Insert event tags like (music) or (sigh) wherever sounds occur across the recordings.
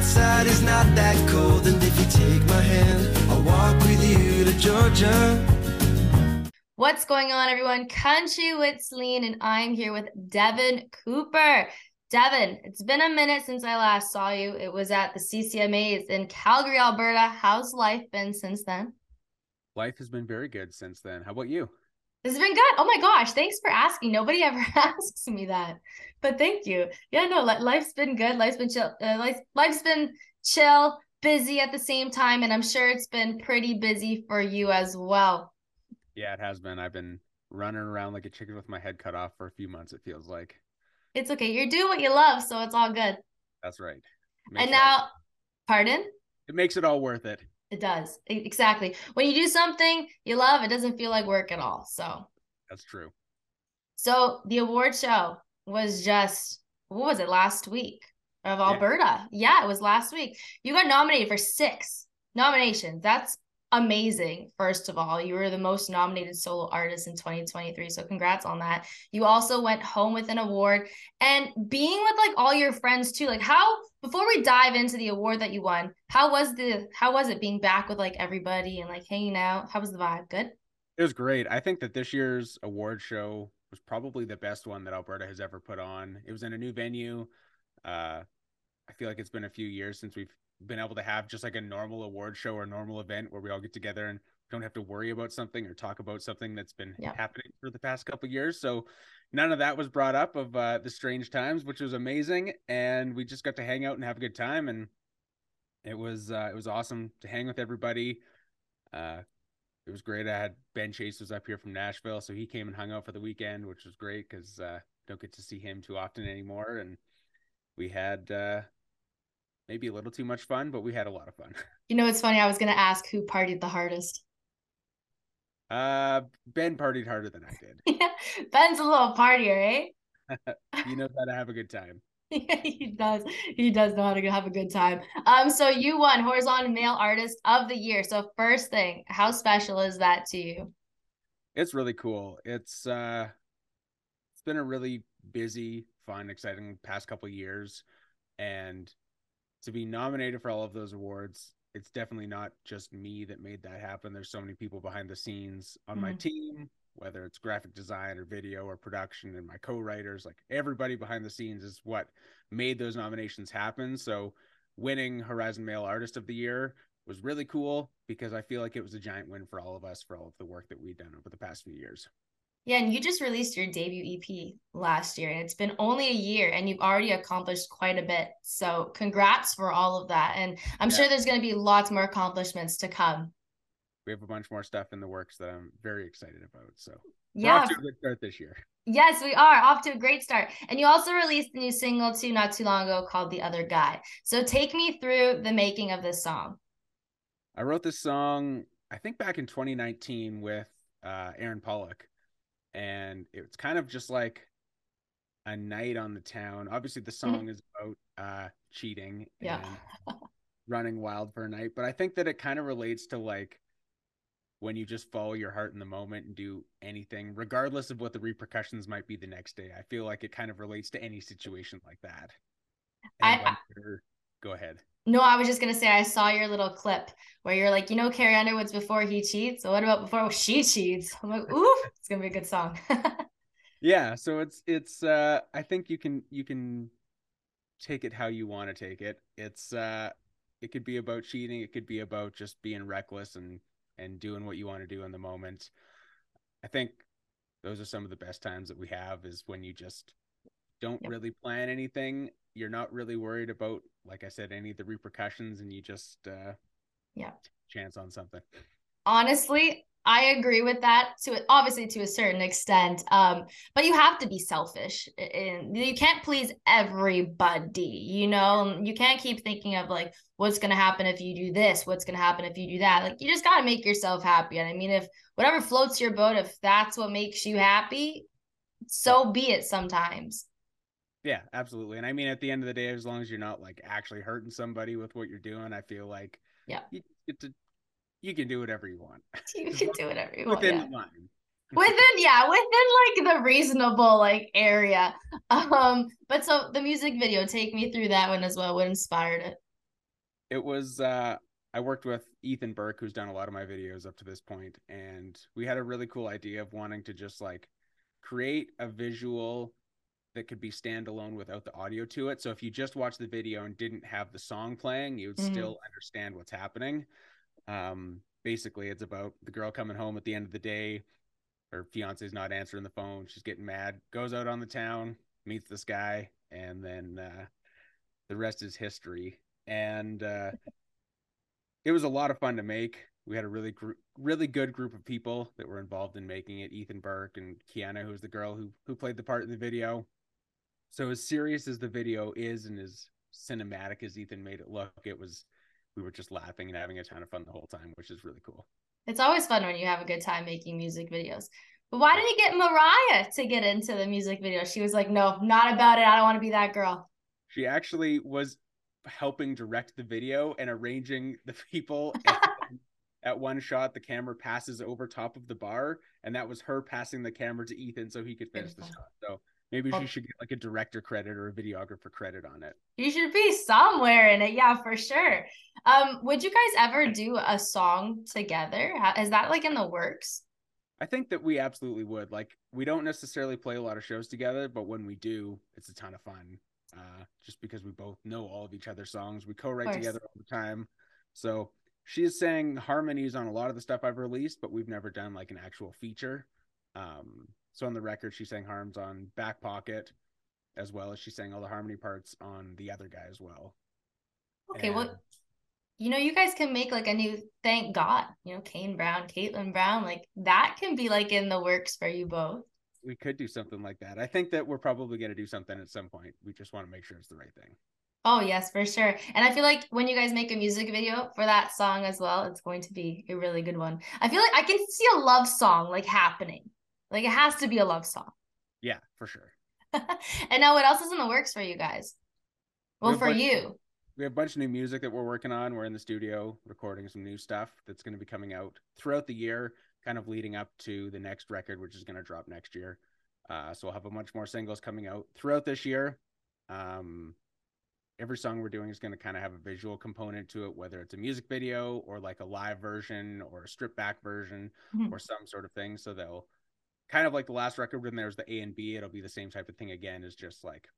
outside is not that cold. And if you take my hand, I'll walk with you to Georgia. What's going on, everyone? Country with Celine, and I'm here with Devin Cooper. Devin, it's been a minute since I last saw you. It was at the CCMAs in Calgary, Alberta. How's life been since then? Life has been very good since then. How about you? It's been good. Oh my gosh, thanks for asking. Nobody (laughs) ever asks me that, but thank you. Yeah, no, life's been good. Life's been chill. Uh, life, life's been chill, busy at the same time, and I'm sure it's been pretty busy for you as well. Yeah, it has been. I've been running around like a chicken with my head cut off for a few months. It feels like. It's okay. You're doing what you love, so it's all good. That's right. And now, pardon? It makes it all worth it. It does. Exactly. When you do something you love, it doesn't feel like work at all. So That's true. So the award show was just what was it last week of Alberta? Yeah, yeah it was last week. You got nominated for six nominations. That's amazing. First of all, you were the most nominated solo artist in 2023. So congrats on that. You also went home with an award and being with like all your friends too. Like how before we dive into the award that you won, how was the how was it being back with like everybody and like hanging out? How was the vibe? Good? It was great. I think that this year's award show was probably the best one that Alberta has ever put on. It was in a new venue. Uh I feel like it's been a few years since we've been able to have just like a normal award show or normal event where we all get together and don't have to worry about something or talk about something that's been yeah. happening for the past couple years. So none of that was brought up of uh, the strange times, which was amazing, and we just got to hang out and have a good time, and it was uh, it was awesome to hang with everybody. Uh, it was great. I had Ben Chase was up here from Nashville, so he came and hung out for the weekend, which was great because uh, don't get to see him too often anymore, and we had uh, maybe a little too much fun, but we had a lot of fun. (laughs) You know, it's funny. I was going to ask who partied the hardest. Uh, Ben partied harder than I did. (laughs) yeah, Ben's a little partier, eh? (laughs) he knows how to have a good time. Yeah, he does. He does know how to have a good time. Um, so you won Horizon Male Artist of the Year. So first thing, how special is that to you? It's really cool. It's uh, it's been a really busy, fun, exciting past couple years, and to be nominated for all of those awards it's definitely not just me that made that happen. There's so many people behind the scenes on mm-hmm. my team whether it's graphic design or video or production and my co-writers like everybody behind the scenes is what made those nominations happen. So winning horizon male artist of the year was really cool because i feel like it was a giant win for all of us for all of the work that we've done over the past few years yeah, and you just released your debut EP last year, and it's been only a year, and you've already accomplished quite a bit. So, congrats for all of that. And I'm yeah. sure there's going to be lots more accomplishments to come. We have a bunch more stuff in the works that I'm very excited about. So, yeah, off to a good start this year. Yes, we are off to a great start. And you also released a new single too not too long ago called The Other Guy. So, take me through the making of this song. I wrote this song, I think back in 2019 with uh, Aaron Pollock and it's kind of just like a night on the town. Obviously, the mm-hmm. song mm-hmm. is about uh, cheating yeah. and (laughs) running wild for a night, but I think that it kind of relates to like when you just follow your heart in the moment and do anything, regardless of what the repercussions might be the next day. I feel like it kind of relates to any situation like that. I, go ahead. No, I was just gonna say I saw your little clip where you're like, you know, Carrie Underwood's before he cheats. So what about before she cheats? I'm like, ooh, it's gonna be a good song. (laughs) yeah, so it's it's uh I think you can you can take it how you want to take it. It's uh it could be about cheating, it could be about just being reckless and and doing what you want to do in the moment. I think those are some of the best times that we have is when you just don't yep. really plan anything you're not really worried about like i said any of the repercussions and you just uh yeah. chance on something. Honestly i agree with that to obviously to a certain extent um but you have to be selfish and you can't please everybody you know? You can't keep thinking of like what's going to happen if you do this what's going to happen if you do that like you just got to make yourself happy and i mean if whatever floats your boat if that's what makes you happy so be it sometimes yeah, absolutely. And I mean, at the end of the day, as long as you're not like actually hurting somebody with what you're doing, I feel like yeah, you get to you can do whatever you want. (laughs) You can do whatever you want within yeah. the line. within yeah, within like the reasonable like area. (laughs) Um, but so the music video, take me through that one as well. What inspired it? It was uh I worked with Ethan Burke, who's done a lot of my videos up to this point, and we had a really cool idea of wanting to just like create a visual that could be standalone without the audio to it. So if you just watched the video and didn't have the song playing, you would Mhm. still understand what's happening. Um, basically, it's about the girl coming home at the end of the day. Her fiance's not answering the phone. She's getting mad. Goes out on the town, meets this guy, and then uh, the rest is history. And uh, it was a lot of fun to make. We had a really gr- really good group of people that were involved in making it. Ethan Burke and Kiana, who was the girl who who played the part in the video. So as serious as the video is and as cinematic as Ethan made it look, it was we were just laughing and having a ton of fun the whole time, which is really cool. It's always fun when you have a good time making music videos. But why did he get Mariah to get into the music video? She was like, no, not about it. I don't want to be that girl. She actually was helping direct the video and arranging the (laughs) people. (laughs) at one shot, the camera passes over top of the bar, and that was her passing the camera to Ethan so he could finish the shot. So maybe Well- she should get like a director credit or a videographer credit on it. You should be somewhere in it. Yeah, for sure. Um, would you guys ever do a song together? Is that like in the works? I think that we absolutely would. Like, we don't necessarily play a lot of shows together, but when we do, it's a ton of fun. Uh, just because we both know all of each other's songs, we co-write together all the time. So she has sang harmonies on a lot of the stuff I've released, but we've never done like an actual feature. Um, so on the record, she sang harms on Back Pocket, as well as she sang all the harmony parts on the other guy as well. Okay, well, you know, you guys can make like a new thank God, you know, Kane Brown, Katelyn Brown, like that can be like in the works for you both. we could do something like that. I think that we're probably going to do something at some point. We just want to make sure it's the right thing. Oh, yes, for sure. And I feel like when you guys make a music video for that song as well, it's going to be a really good one. I feel like I can see a love song like happening. Like it has to be a love song. Yeah, for sure. (laughs) and now what else is in the works for you guys? Well, We're for like- you. we have a bunch of new music that we're working on. We're in the studio recording some new stuff that's going to be coming out throughout the year, kind of leading up to the next record, which is going to drop next year. Uh, so we'll have a bunch more singles coming out throughout this year. Um, every song we're doing is going to kind of have a visual component to it, whether it's a music video or like a live version or a stripped back version Mhm. or some sort of thing. So they'll kind of like the last record when there's the A and B, it'll be the same type of thing again, is just like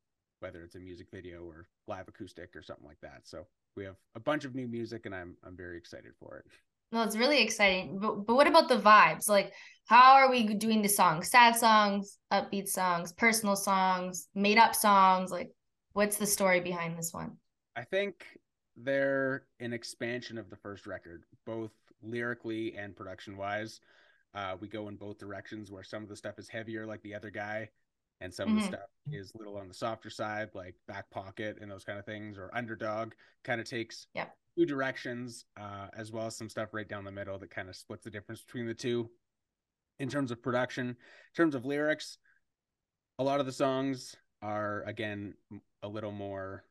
whether it's a music video or live acoustic or something like that. So we have a bunch of new music and I'm I'm very excited for it. No, it's really exciting. But but what about the vibes? Like, how are we doing the songs? Sad songs, upbeat songs, personal songs, made up songs? Like, what's the story behind this one? I think they're an expansion of the first record, both lyrically and production wise. Uh, we go in both directions where some of the stuff is heavier, like the other guy, and some of Mhm. the stuff is a little on the softer side, like back pocket and those kind of things, or underdog kind of takes Yep. two directions, uh, as well as some stuff right down the middle that kind of splits the difference between the two. In terms of production, in terms of lyrics, a lot of the songs are again a little more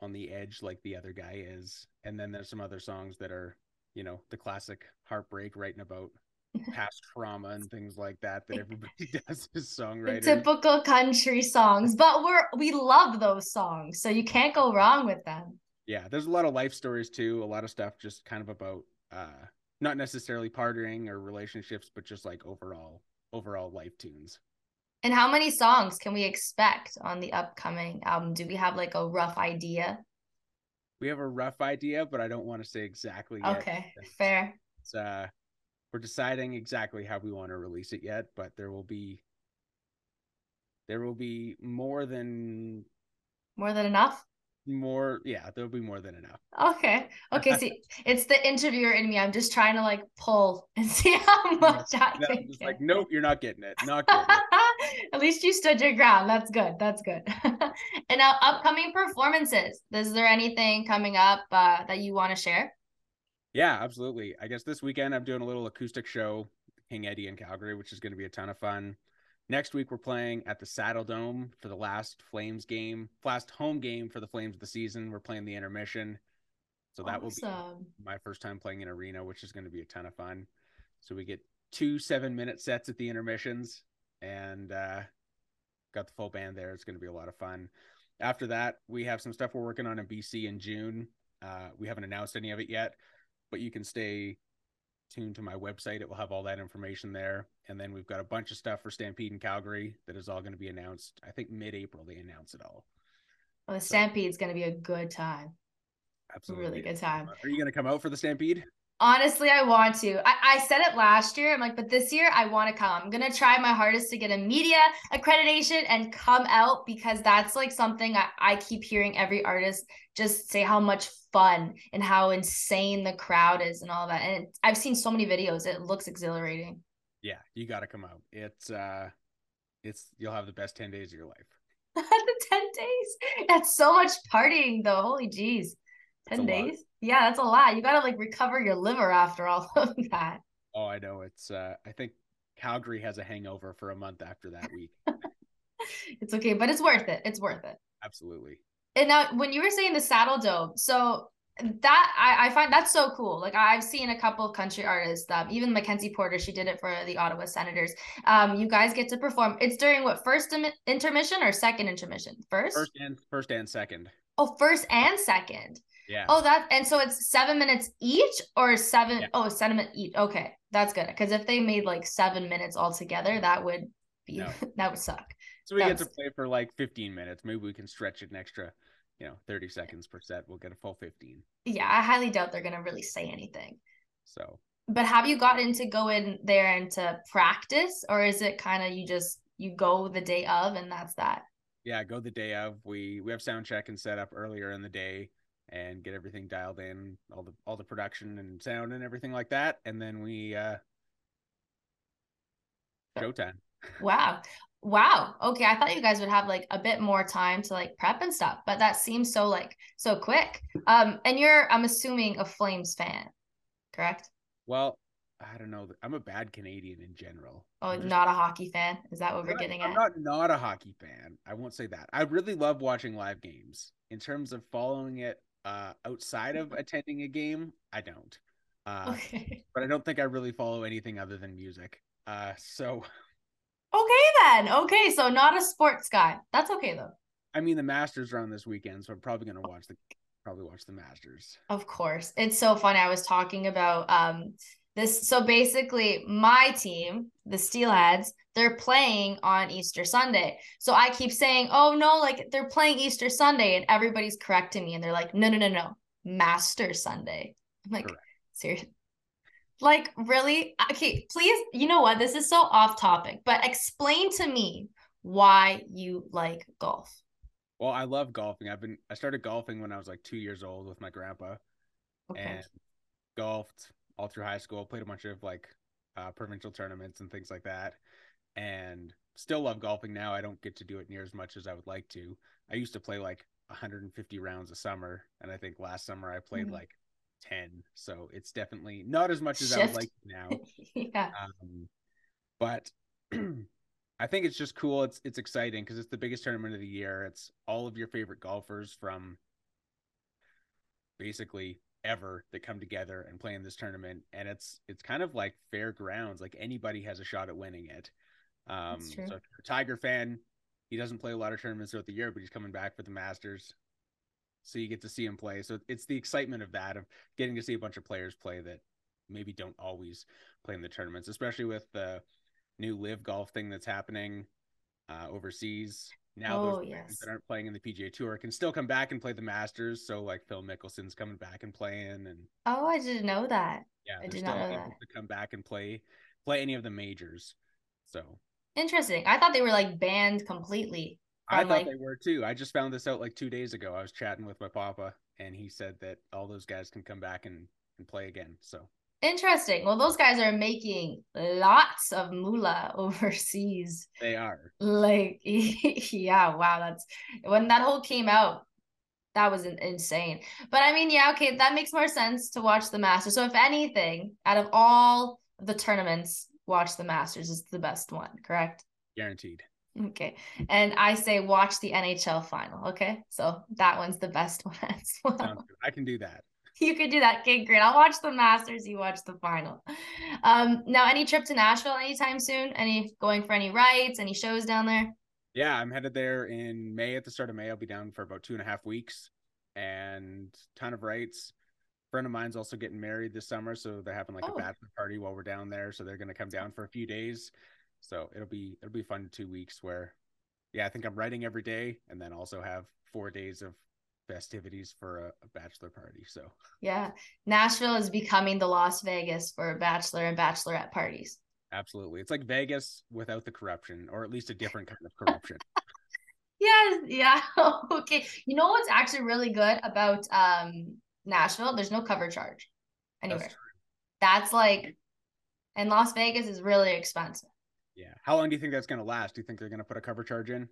on the edge like the other guy is and then there's some other songs that are you know the classic heartbreak writing about past trauma and things like that that (laughs) everybody (laughs) does as The songwriters typical country songs, but we're we love those songs, so you can't go wrong with them. yeah there's a lot of life stories too a lot of stuff just kind of about uh not necessarily partying or relationships but just like overall overall life tunes And how many songs can we expect on the upcoming album? Do we have like a rough idea? we have a rough idea but i don't want to say exactly yet Okay, fair. it's, uh we're deciding exactly how we want to release it yet but there will be there will be more than More than enough? more yeah there'll be more than enough Okay. Okay. See, (laughs) it's the interviewer in me. I'm just trying to like pull and (laughs) see how much I No, can get. like nope you're not getting it not getting it (laughs) At least you stood your ground. That's good. That's good. and now, upcoming performances. Is there anything coming up uh, that you want to share? Yeah absolutely i guess this weekend i'm doing a little acoustic show King Eddy in calgary which is going to be a ton of fun next week we're playing at the Saddledome for the last flames game last home game for the flames of the season we're playing the intermission so that will be my first time playing in arena, which is going to be a ton of fun. So we get two seven minute sets at the intermissions and uh, got the full band there. It's going to be a lot of fun. After that, we have some stuff we're working on in BC in June. Uh, we haven't announced any of it yet, but you can stay tuned to my website. It will have all that information there. And then we've got a bunch of stuff for Stampede in Calgary that is all going to be announced. I think mid April they announce it all. Well, the Stampede is going to be a good time. Absolutely. Really good time. Are you going to come out for the Stampede? Honestly, I want to. I, I said it last year. I'm like, but this year I want to come. I'm gonna try my hardest to get a media accreditation and come out because that's like something I, I keep hearing every artist just say how much fun and how insane the crowd is and all that. And it, I've seen so many videos. It looks exhilarating. Yeah, you got to come out. It's uh, it's you'll have the best ten days of your life. (laughs) the ten days. That's so much partying though. Holy jeez. 10 days yeah that's a lot you gotta like recover your liver after all (laughs) of that oh i know it's uh i think calgary has a hangover for a month after that week (laughs) it's okay but it's worth it it's worth it absolutely and now when you were saying the Saddledome so that I, I find that's so cool. Like I've seen a couple of country artists, um, even Mackenzie Porter, she did it for the Ottawa Senators. Um, you guys get to perform. It's during what first intermission or second intermission? First, first and first and second. Oh, first and second. Yeah. Oh, that and so it's seven minutes each or seven? Yeah. Oh, seven minutes each. Okay, that's good. Because if they made like seven minutes altogether, that would be no. (laughs) that would suck. So we that get to play for like 15 minutes. Maybe we can stretch it an extra, you know, 30 seconds per set. We'll get a full 15. Yeah, I highly doubt they're gonna really say anything. So but have you gotten to go in there and to practice or is it kind of you just you go the day of and that's that yeah go the day of we we have sound check and set up earlier in the day and get everything dialed in, all the all the production and sound and everything like that, and then we uh showtime. Wow. Wow. Okay. I thought you guys would have like a bit more time to like prep and stuff, but that seems so like so quick. Um, and you're I'm assuming a Flames fan, correct? Well, I don't know. I'm a bad Canadian in general. Oh, just, not a hockey fan? Is that what I'm we're not, getting I'm at? not not a hockey fan. I won't say that. I really love watching live games. In terms of following it uh, outside of attending a game, I don't. Uh, okay. But I don't think I really follow anything other than music. Uh, so. (laughs) Okay then. Okay, so not a sports guy. That's okay though. I mean, the Masters are on this weekend, so I'm probably gonna watch the probably watch the Masters. Of course, it's so funny. I was talking about um this. So basically, my team, the Steelheads, they're playing on Easter Sunday. So I keep saying, oh no, like they're playing Easter Sunday. And everybody's correcting me. And they're like, no, no, no, no. Master Sunday. I'm like, seriously? Like, really? Okay, please, you know what? This is so off topic, but explain to me why you like golf. Well, I love golfing. I've been I started golfing when I was like two years old with my grandpa. Okay. And golfed all through high school, played a bunch of like uh, provincial tournaments and things like that and still love golfing now. I don't get to do it near as much as I would like to. I used to play like 150 rounds a summer, and I think last summer I played mm-hmm. like 10. So it's definitely not as much Shift. as I would like now. (laughs) yeah. Um, but (clears throat) I think it's just cool. It's it's exciting because it's the biggest tournament of the year. It's all of your favorite golfers from basically ever that come together and play in this tournament and it's it's kind of like fair grounds like anybody has a shot at winning it um, so if you're a Tiger fan, he doesn't play a lot of tournaments throughout the year, but he's coming back for the Masters. So you get to see him play. So it's the excitement of that, of getting to see a bunch of players play that maybe don't always play in the tournaments, especially with the new LIV Golf thing that's happening uh, overseas. Now oh, those yes. that aren't playing in the PGA Tour can still come back and play the Masters. So like Phil Mickelson's coming back and playing, and oh, I didn't know that. Yeah, I did not know that. To come back and play play any of the majors. So Interesting. I thought they were like banned completely. I thought like... they were too. I just found this out like two days ago. I was chatting with my papa, and he said that all those guys can come back and, and play again. So interesting. Well, those guys are making lots of moolah (laughs) overseas. They are. Like, (laughs) yeah, wow. That's when that whole came out. That was insane. But I mean, yeah, okay, that makes more sense to watch the Masters. So, if anything, out of all the tournaments, watch the Masters is the best one, correct? Guaranteed. Okay. And I say watch the NHL final. Okay. So that one's the best (laughs) one as well. I can do that. You could do that. Okay, great. I'll watch the Masters. You watch the final. Um, now any trip to Nashville anytime soon? Any going for any rides, any shows down there? Yeah, I'm headed there in May at the start of May. I'll be down for about two and a half weeks. and ton of writes. friend of mine's also getting married this summer, so they're having like Oh. a bachelor party while we're down there. So they're gonna come down for a few days. So it'll be it'll be fun two weeks where yeah, I think I'm writing every day and then also have four days of festivities for a, a bachelor party. So Yeah. Nashville is becoming the Las Vegas for bachelor and bachelorette parties. absolutely. It's like Vegas without the corruption, or at least a different kind of corruption. (laughs) yes, yeah. (laughs) okay. You know what's actually really good about um Nashville? There's no cover charge anywhere. That's That's, like and Las Vegas is really expensive. Yeah. How long do you think that's gonna last? Do you think they're gonna put a cover charge in?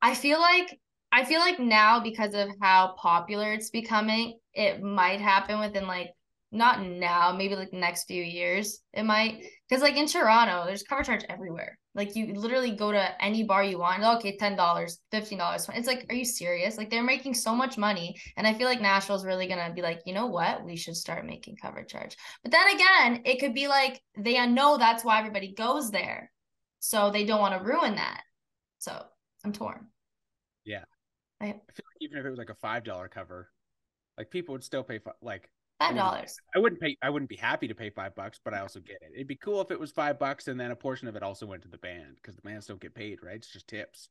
I feel like I feel like now because of how popular it's becoming, it might happen within like not now, maybe like the next few years. It might because like in Toronto, there's cover charge everywhere. Like you literally go to any bar you want. Okay, ten dollars, fifteen dollars. It's like, are you serious? Like they're making so much money, and I feel like Nashville's really gonna be like, you know what? We should start making cover charge. But then again, it could be like they know that's why everybody goes there, so they don't want to ruin that. So I'm torn. I feel like even if it was like a five dollar cover, like people would still pay like Five dollars. I wouldn't pay. I wouldn't be happy to pay five bucks, but I also get it. It'd be cool if it was five bucks and then a portion of it also went to the band because the bands don't get paid, right? It's just tips.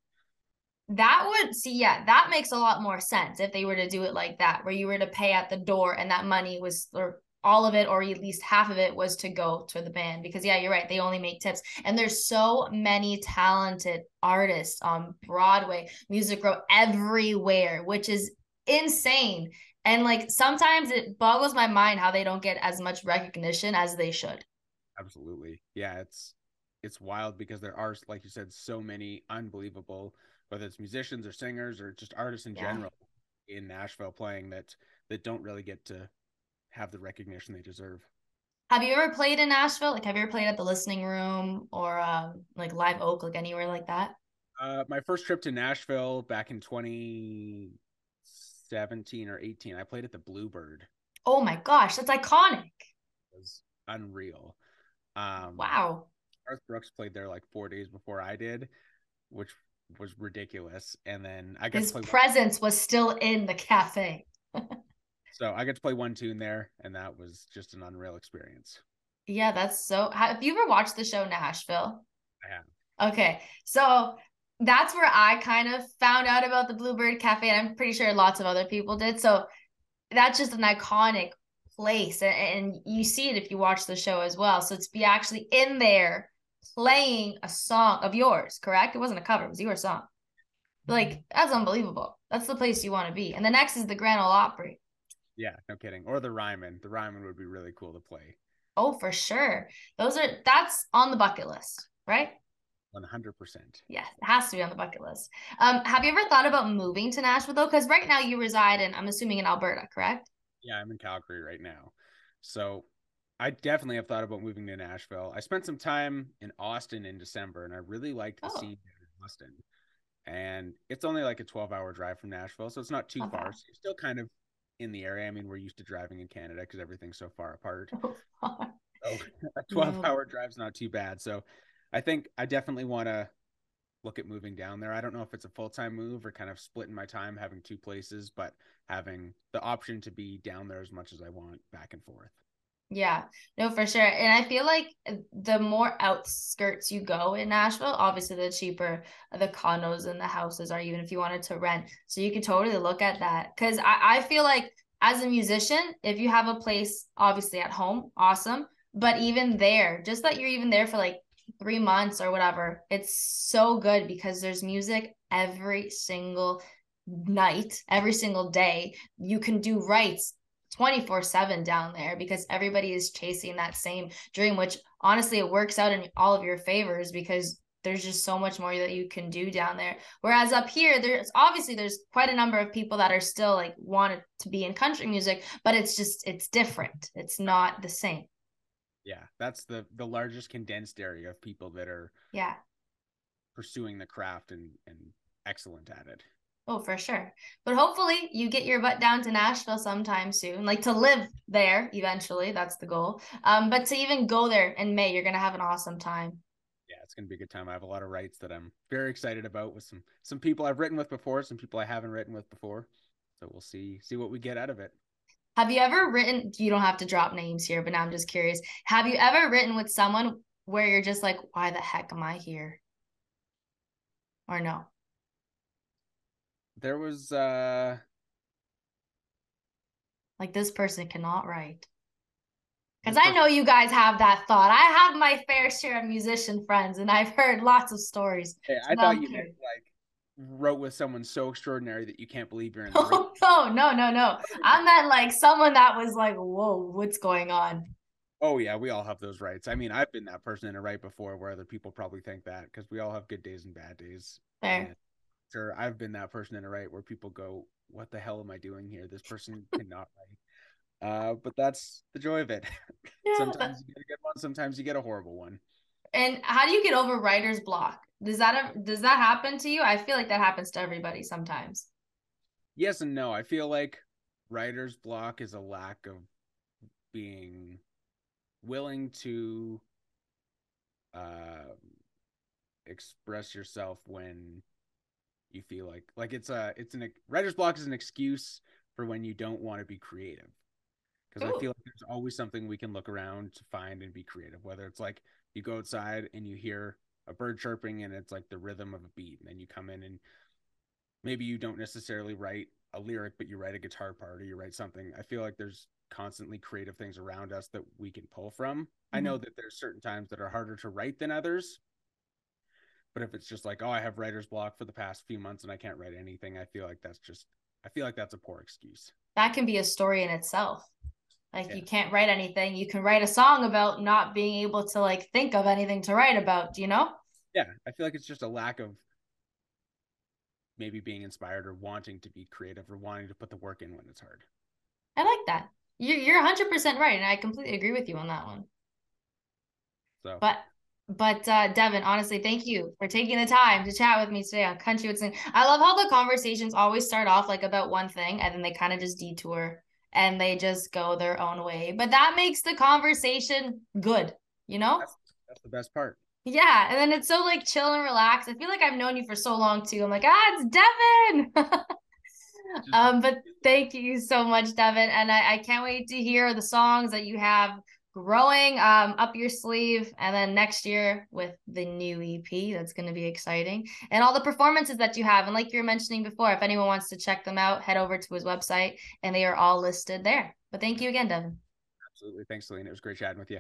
That would see, yeah, that makes a lot more sense if they were to do it like that, where you were to pay at the door and that money was or all of it or at least half of it was to go to the band because yeah you're right they only make tips and there's so many talented artists on broadway music row everywhere which is insane and like sometimes it boggles my mind how they don't get as much recognition as they should Absolutely, yeah. It's it's wild because there are, like you said, so many unbelievable, whether it's musicians or singers or just artists in Yeah. general in Nashville playing that that don't really get to have the recognition they deserve. have you ever played in nashville like have you ever played at the listening room or um like live oak like anywhere like that Uh, my first trip to Nashville back in 2017 or 18, I played at the Bluebird. oh my gosh that's iconic It was unreal. Um, wow Garth Brooks played there like four days before I did, which was ridiculous. And then I got his presence was still in the cafe. (laughs) so I got to play one tune there, and that was just an unreal experience. Yeah, that's so. Have you ever watched the show Nashville? I have. Okay, so that's where I kind of found out about the Bluebird Cafe, and I'm pretty sure lots of other people did. So that's just an iconic place, and, and you see it if you watch the show as well. So it's be actually in there playing a song of yours, correct? It wasn't a cover; it was your song. Like mm-hmm. that's unbelievable. That's the place you want to be. And the next is the Grand Ole Opry. Yeah, no kidding. Or the Ryman. The Ryman would be really cool to play. Oh, for sure. Those are that's on the bucket list, right? 100%. Yes, it has to be on the bucket list. Um, have you ever thought about moving to Nashville though? Because right now you reside in, I'm assuming in Alberta, correct? Yeah, I'm in Calgary right now. So I definitely have thought about moving to Nashville. I spent some time in Austin in December and I really liked the Oh. scene in Austin. And it's only like a 12 hour drive from Nashville. So it's not too Not far. So you're still kind of in the area. I mean, we're used to driving in Canada because everything's so far apart. (laughs) Oh, so (laughs) a 12 hour drive's not too bad. So I think I definitely want to look at moving down there. I don't know if it's a full time move or kind of splitting my time, having two places, but having the option to be down there as much as I want back and forth. Yeah, no, for sure. And I feel like uh, the more outskirts you go in Nashville, obviously the cheaper the condos and the houses are, even if you wanted to rent. So you could totally look at that. Cause I, I feel like as a musician, if you have a place obviously at home, awesome. But even there, just that you're even there for like three months or whatever, it's so good because there's music every single night, every single day. You can do writes 24 7 down there because everybody is chasing that same dream, which honestly, it works out in all of your favors because there's just so much more that you can do down there. Whereas up here, there's obviously there's quite a number of people that are still like wanted to be in country music, but it's just it's different. It's not the same. Yeah, that's the the largest condensed area of people that are Yeah. pursuing the craft and and excellent at it. Oh, for sure. But hopefully you get your butt down to Nashville sometime soon, like to live there eventually. That's the goal. Um, but to even go there in May, you're gonna have an awesome time. Yeah, it's gonna be a good time. I have a lot of writes that I'm very excited about with some some people I've written with before, some people I haven't written with before. So we'll see see what we get out of it. Have you ever written? You don't have to drop names here, but now I'm just curious. Have you ever written with someone where you're just like, why the heck am I here? Or no? There was uh like this person cannot write. Because I know you guys have that thought. I have my fair share of musician friends, and I've heard lots of stories. Hey, I thought you meant like wrote with someone so extraordinary that you can't believe you're in. (laughs) Oh no, no, no, no! I meant like someone that was like, "Whoa, what's going on?" Oh yeah, we all have those writes. I mean, I've been that person in a write before, where other people probably think that because we all have good days and bad days. Fair. And sure, I've been that person in a write where people go, "What the hell am I doing here? This person (laughs) cannot write." Uh, but that's the joy of it. (laughs) Yeah. sometimes you get a good one, sometimes you get a horrible one. And how do you get over writer's block? Does that does that happen to you? I feel like that happens to everybody sometimes. Yes and no. I feel like writer's block is a lack of being willing to uh, express yourself when you feel like like it's a it's an writer's block is an excuse for when you don't want to be creative because I feel like there's always something we can look around to find and be creative. Whether it's like you go outside and you hear a bird chirping and it's like the rhythm of a beat, and then you come in and maybe you don't necessarily write a lyric, but you write a guitar part or you write something. I feel like there's constantly creative things around us that we can pull from. Mm-hmm. I know that there's certain times that are harder to write than others. But if it's just like, oh, I have writer's block for the past few months and I can't write anything, I feel like that's just I feel like that's a poor excuse. That can be a story in itself. Like yeah. you can't write anything. You can write a song about not being able to like think of anything to write about, do you know? Yeah. I feel like it's just a lack of maybe being inspired or wanting to be creative or wanting to put the work in when it's hard. I like that. You're you're 100 percent right, and I completely agree with you on that one. So, but but uh, Devin, honestly, thank you for taking the time to chat with me today on Country with Celine. I love how the conversations always start off like about one thing, and then they kind of just detour and they just go their own way. But that makes the conversation good, you know? That's, that's the best part. Yeah. And then it's so like chill and relaxed. I feel like I've known you for so long too. I'm like, ah, it's Devin. (laughs) um, but thank you so much, Devin. And I, I can't wait to hear the songs that you have growing um, up your sleeve and then next year with the new ep that's going to be exciting. And all the performances that you have and like you were mentioning before if anyone wants to check them out head over to his website and they are all listed there. But thank you again devin. Absolutely. Thanks celine it was great chatting with you